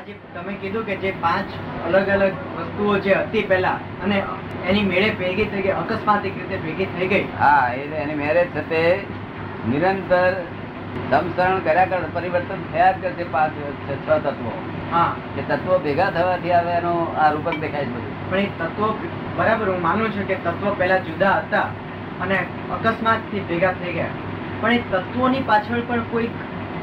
આજે તમે કીધું કે જે પાંચ અલગ અલગ વસ્તુઓ જે હતી પહેલા અને એની મેળે ભેગી થઈ ગઈ અકસ્માતિક રીતે ભેગી થઈ ગઈ. હા એટલે એની મેરેજ થતે નિરંતર સમસરણ કર્યા કર પરિવર્તન થયા જ કરશે પાંચ છ તત્વો. હા. એ તત્વો ભેગા થવાથી હવે એનું આ રૂપક દેખાય છે બધું. પણ એ તત્વો બરાબર હું માનું છું કે તત્વો પહેલા જુદા હતા અને અકસ્માતથી ભેગા થઈ ગયા. પણ એ તત્વોની પાછળ પણ કોઈક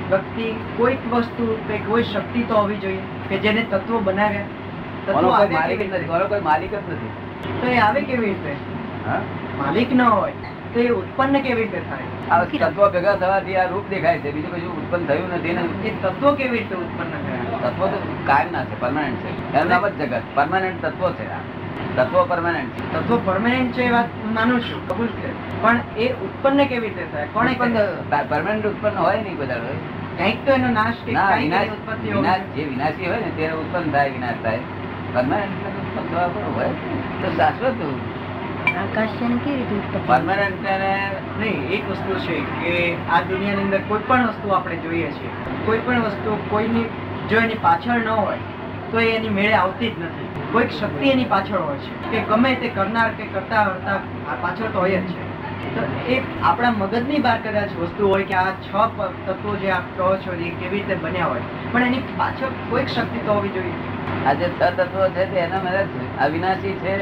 વ્યક્તિ કોઈક વસ્તુ કે કોઈ શક્તિ તો હોવી જોઈએ કે જેને તત્વો બનાવ્યા તત્વો કોઈ માલિક જ નથી મારો કોઈ માલિક જ નથી. તો એ આવે કેવી રીતે? માલિક ન હોય તો એ ઉત્પન્ન કેવી રીતે થાય? આ તત્વ ભેગા થવાથી આ રૂપ દેખાય છે બીજું કશું ઉત્પન્ન થયું નથી ને. એ તત્વો કેવી રીતે ઉત્પન્ન થયા? તત્વો તો કાયમ ના છે પરમાનન્ટ છે. એનું નામ જ જગત. પરમાનન્ટ તત્વો છે આ. તત્વો પરમાનન્ટ છે. તત્વો પરમાનન્ટ છે એ વાત માનું છું કબૂલ છે. પણ એ ઉત્પન્ન કેવી રીતે થાય? કોણે? પરમાનન્ટ ઉત્પન્ન હોય નહીં બધા કંઈક તો એનો નાશ કે ના કંઈક વિનાશ ઉત્પત્તિ હોવી વિનાશ જે વિનાશી હોય ને તે ઉત્પન્ન થાય વિનાશ થાય. પરમાનન્ટ હોય તો શાશ્વત પરમાનન્ટ નહીં એક વસ્તુ છે કે આ દુનિયાની અંદર કોઈ પણ વસ્તુ આપણે જોઈએ છીએ. કોઈ પણ વસ્તુ કોઈની જો એની પાછળ ન હોય તો એ એની મેળે આવતી જ નથી. કોઈક શક્તિ એની પાછળ હોય છે. કે ગમે તે કરનાર કે કરતા કરતા આ પાછળ તો હોય જ છે. એ આપણા મગજની બહાર કદાચ વસ્તુ હોય કે આ છ તત્વો જે આપ કહો છો એ કેવી રીતે બન્યા હોય. પણ એની પાછળ કોઈક શક્તિ તો હોવી જોઈએ. આ જે છ તત્વો છે તે એના મને અવિનાશી છે,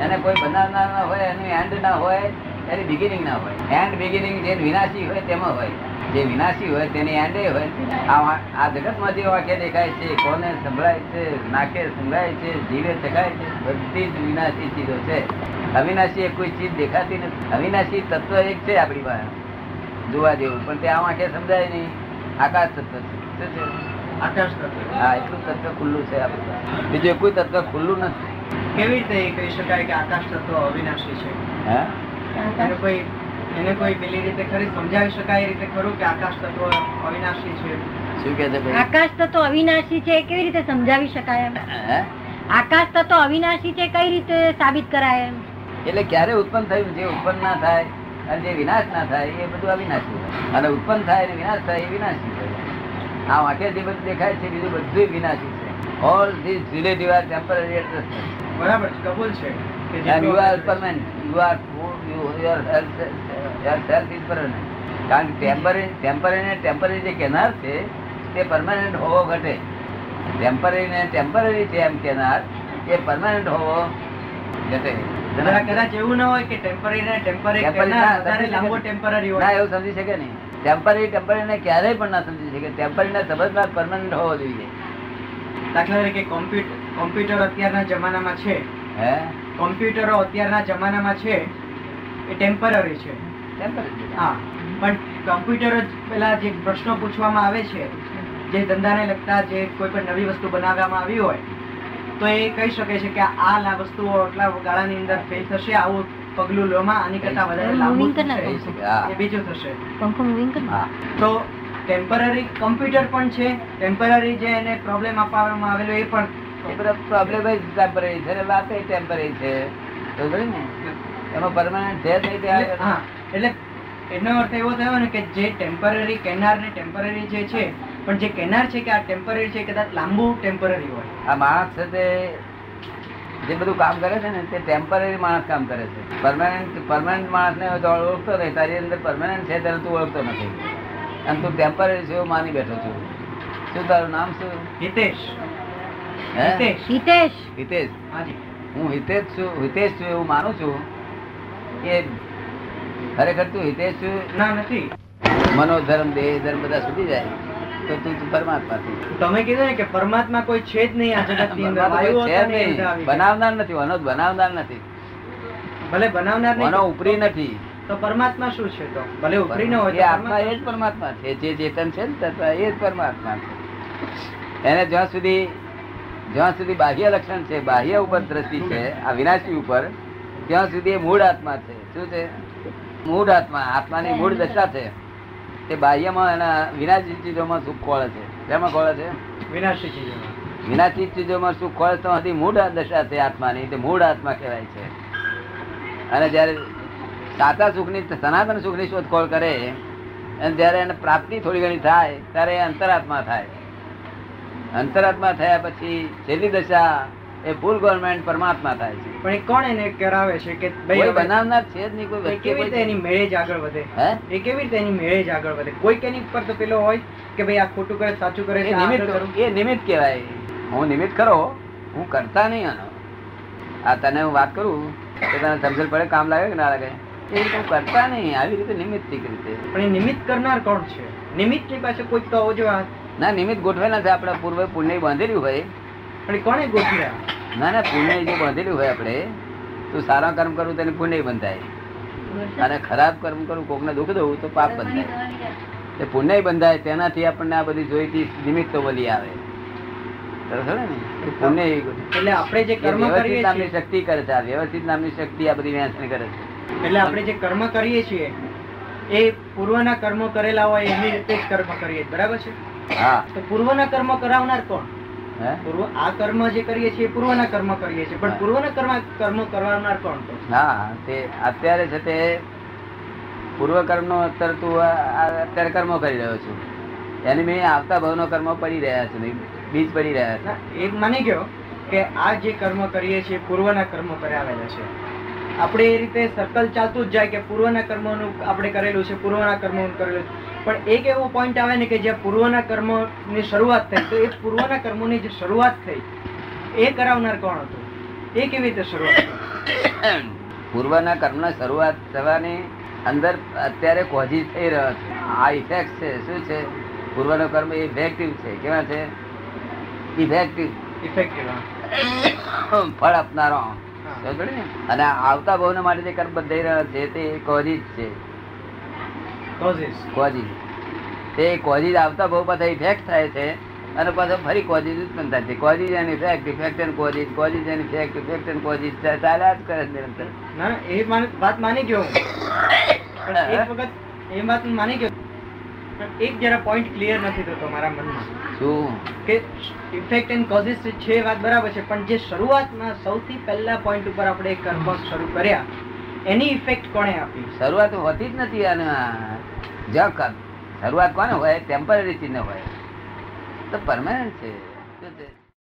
એને કોઈ બનાવનાર ના હોય, એનું એન્ડ ના હોય, એની બિગિનિંગ ના હોય. એન્ડ બિગિનિંગ જે વિનાશી હોય તેમાં હોય. જે વિનાશી હોય તેની એન્ડ હોય. આ જગતમાં જે વાક્ય દેખાય છે, કોને સંભળાય છે, નાકે સંભળાય છે, જીવે ચકાય છે, બધી જ વિનાશી ચીજો છે. અવિનાશી એ કોઈ ચીજ દેખાતી નથી. અવિનાશી તત્વ એક છે આપણી પાસે. જોવા જેવું. પણ તે આ વાંખે સમજાય નહીં? આકાશ તત્વ છે. આકાશ તત્વ. હા એટલું તત્વ ખુલ્લું છે આપણી બીજું કોઈ તત્વ ખુલ્લું નથી. કેવી રીતે એ કહી શકાય કે આકાશ તત્વ અવિનાશી છે? હા? કોઈ એને કોઈ પેલી રીતે ખરી સમજાવી શકાય એ રીતે ખરું કે આકાશ તત્વ અવિનાશી છે? શું કે છે આકાશ તત્વ અવિનાશી છે એ કેવી રીતે સમજાવી શકાય એમ? હે? આકાશ તત્વ અવિનાશી છે કઈ રીતે સાબિત કરાય એમ? એટલે ક્યારે ઉત્પન્ન થયું? જે ઉત્પન્ન ના થાય અને જે વિનાશ ના થાય એ બધું અવિનાશી થાય અને ઉત્પન્ન થાય અને વિનાશ થાય એ વિનાશી થાય આ વાંકે જે બધું દેખાય છે બીજું બધું વિનાશી છે. All this relative are temporary adjustment બરાબર કબૂલ છે are આપણે- permanent. You are you your health your self is permanent. કારણ કે ટેમ્પરરી ટેમ્પરરી ને ટેમ્પરરી જે કહેનાર છે તે પરમાનન્ટ હોવો ઘટે. ટેમ્પરરી ને ટેમ્પરરી છે એમ કહેનાર એ પરમાનન્ટ હોવો કદાચ એવું ના હોય કે ટેમ્પરરી લાંબો. ટેમ્પરરી ના એવું સમજી શકે નહીં. ટેમ્પરરી ટેમ્પરરી ને ક્યારેય પણ ના સમજી શકે. ટેમ્પરરી ને પરમાનન્ટ હોવો જોઈએ. દાખલા તરીકે કોમ્પ્યુટર અત્યારના જમાનામાં છે. હે? કોમ્પ્યુટરો અત્યારના જમાનામાં છે એ ટેમ્પરરી છે. ટેમ્પરરી હા. પણ કોમ્પ્યુટરો જ પેલા જે પ્રશ્નો પૂછવામાં આવે છે જે ધંધાને લગતા જે કોઈ પણ નવી વસ્તુ બનાવવામાં આવી હોય તો એ કહી શકે છે કે આ લા વસ્તુઓ આટલા ગાળાની અંદર ફેલ થશે આવું પગલું લોમાં આની કરતા વધારે લાંબુ એ બીજું થશે. પંખો મૂવિંગ કર તો ટેમ્પરરી કોમ્પ્યુટર પણ છે. ટેમ્પરરી જે એને પ્રોબ્લેમ આપવામાં આવેલો એ પણ પ્રોબ્લેમ જ ટેમ્પરરી છે વાત એ ટેમ્પરરી છે. તો ને? એમાં પરમાનન્ટ છે થઈ નહીં તે હા. એટલે એનો અર્થ એવો થયો ને કે જે ટેમ્પરરી કેનાર ને ટેમ્પરરી જે છે પણ જે કેનાર છે કે આ ટેમ્પરરી છે કદાચ લાંબુ ટેમ્પરરી હોય. આ માણસ છે તે જે બધું કામ કરે છે ને તે ટેમ્પરરી માણસ કામ કરે છે. પરમાનન્ટ પરમાનન્ટ માણસને ઓળખતો નહીં તારી અંદર પરમાનન્ટ છે ત્યારે તું ઓળખતો નથી. અને તું ટેમ્પરરી છે એવું માની બેઠો છું. શું તારું નામ શું? હિતેશ. હે? હિતેશ. હિતેશ. હિતેશ. હું હિતેશ છું હિતેશ છું એવું માનું છું. કે ખરેખર તું હિતેશ છું? ના નથી. મનોધર્મ દેહ ધર્મ બધા સુધી જાય. તો તું પરમાત્મા છું. તમે કીધું ને કે પરમાત્મા કોઈ છે જ નહીં આ જગતની અંદર. બનાવનાર નથી અનો બનાવનાર નથી. ભલે બનાવનાર નહીં ઉપરી નથી. તો પરમાત્મા શું છે તો? ભલે ઉપરી ન હોય આત્મા એ જ પરમાત્મા છે. જે ચેતન છે ને તત્વ એ જ પરમાત્મા છે. એને જ્યાં સુધી જ્યાં સુધી બાહ્ય લક્ષણ છે બાહ્ય ઉપર દ્રષ્ટિ છે આ વિનાશી ઉપર ત્યાં સુધી એ મૂળ આત્મા છે. શું છે? મૂળ આત્મા આત્માની મૂળ દશા છે. તે બાહ્યમાં એના વિનાશી ચીજોમાં સુખ ખોળે છે. શેમાં ખોળે છે? વિનાશી ચીજોમાં. વિનાશી ચીજોમાં સુખ ખોળે તો હતી મૂળ દશા છે આત્માની. તે મૂળ આત્મા કહેવાય છે. અને જ્યારે સાચા સુખની સનાતન સુખની શોધખોળ કરે અને જ્યારે એને પ્રાપ્તિ થોડી ઘણી થાય ત્યારે એ અંતરાત્મા થાય. અંતરાત્મા થયા પછી છેલ્લી દશા એ ફૂલ ગવર્મેન્ટ પરમાત્મા થાય છે. પણ એ કોણ એને કરાવે છે કે ભાઈ બનાવનાર છે જ નહીં કોઈ વ્યક્તિ કેવી રીતે એની મેળે આગળ વધે? હે? એ કેવી રીતે એની મેળે આગળ વધે? કોઈ કેની ઉપર તો પેલો હોય કે ભાઈ આ ખોટું કરે સાચું કરે એ નિમિત્ત એ નિમિત્ત કહેવાય. હું નિમિત્ત ખરો હું કરતા નહીં આનો. આ તને હું વાત કરું તો તને સમજણ પડે કામ લાગે કે ના લાગે? એ હું કરતા નહીં આવી રીતે નિમિત્તિક રીતે. પણ એ નિમિત્ત કરનાર કોણ છે? નિમિત્તની પાસે કોઈ તો હોવો જોઈએ. ના નિમિત્ત ગોઠવેલા છે આપણા પૂર્વે પુણ્ય બાંધેલું હોય. પણ કોને કોણે ગોઠવ્યા? ના ના પુણ્ય જે બાંધેલું હોય આપણે તું સારા કર્મ કરું તેને પુણ્ય બંધાય. અને ખરાબ કર્મ કરું કોકને દુઃખ દઉં તો પાપ બંધાય. એ પુણ્ય બંધાય તેનાથી આપણને આ બધી જોઈતી નિમિત્તો વલી આવે. બરાબર ને? પુણ્ય એટલે આપણે જે કર્મ કરીએ નામની શક્તિ કરે છે વ્યવસ્થિત નામની શક્તિ આ બધી વહેંચણી કરે છે. એટલે આપણે જે કર્મ કરીએ છીએ એ પૂર્વના કર્મ કરેલા હોય એની રીતે જ કર્મ કરીએ બરાબર છે? હા. તો પૂર્વના કર્મ કરાવનાર કોણ? પૂર્વ આ કર્મ જે કરીએ છીએ પૂર્વના કર્મ કરીએ છીએ. પણ પૂર્વના કર્મ કર્મ કરવાનાર કોણ હા તે અત્યારે છે તે પૂર્વ કર્મનો અત્યારે તું અત્યારે કર્મો કરી રહ્યો છું. એની મેં આવતા ભાવનો કર્મો પડી રહ્યા છે બીજ પડી રહ્યા છે. એક માની ગયો કે આ જે કર્મ કરીએ છીએ પૂર્વના કર્મો કરાવેલા છે. આપણે એ રીતે સર્કલ ચાલતું જ જાય કે પૂર્વના કર્મોનું આપણે કરેલું છે પૂર્વના કર્મોનું કરેલું છે. પણ એક એવો પોઈન્ટ આવે ને કે જ્યાં પૂર્વના કર્મોની શરૂઆત થઈ તો એ પૂર્વના કર્મોની જે શરૂઆત થઈ એ કરાવનાર કોણ હતું? એ કેવી રીતે શરૂઆત? પૂર્વના કર્મના શરૂઆત થવાની અંદર અત્યારે કોજી થઈ રહ્યો છે. આ ઇફેક્ટ છે શું છે? પૂર્વનો કર્મ ઇફેક્ટિવ છે કેવા છે? ઇફેક્ટિવ ઇફેક્ટિવ ફળ આપનારો? અને આવતા ભાવના માટે જે કર્મ બંધાઈ રહ્યા છે તે કોઝિસ છે. કોઝિસ તે કોઝિસ આવતા ભાવ પાછા ઇફેક્ટ થાય છે અને પાછો ફરી કોઝિસ ઉત્પન્ન થાય છે. Causes and effect effect and causes causes and effect effect and causes ચાલ્યા જ કરે નિરંતર. ના એ વાત માની ગયો પણ એક વખત એ વાત માની ગયો. એક જરા પોઈન્ટ ક્લિયર નથી થતો મારા મનમાં. શું? કે ઇફેક્ટ એન્ડ કોઝિસ છે વાત બરાબર છે પણ જે શરૂઆતમાં સૌથી પહેલા પોઈન્ટ ઉપર આપણે કર્મ શરૂ કર્યા એની ઇફેક્ટ કોણે આપી? શરૂઆત હોતી જ નથી અને જ્યાં શરૂઆત કોને હોય? ટેમ્પરરી ચીજ હોય. તો પરમાનન્ટ છે.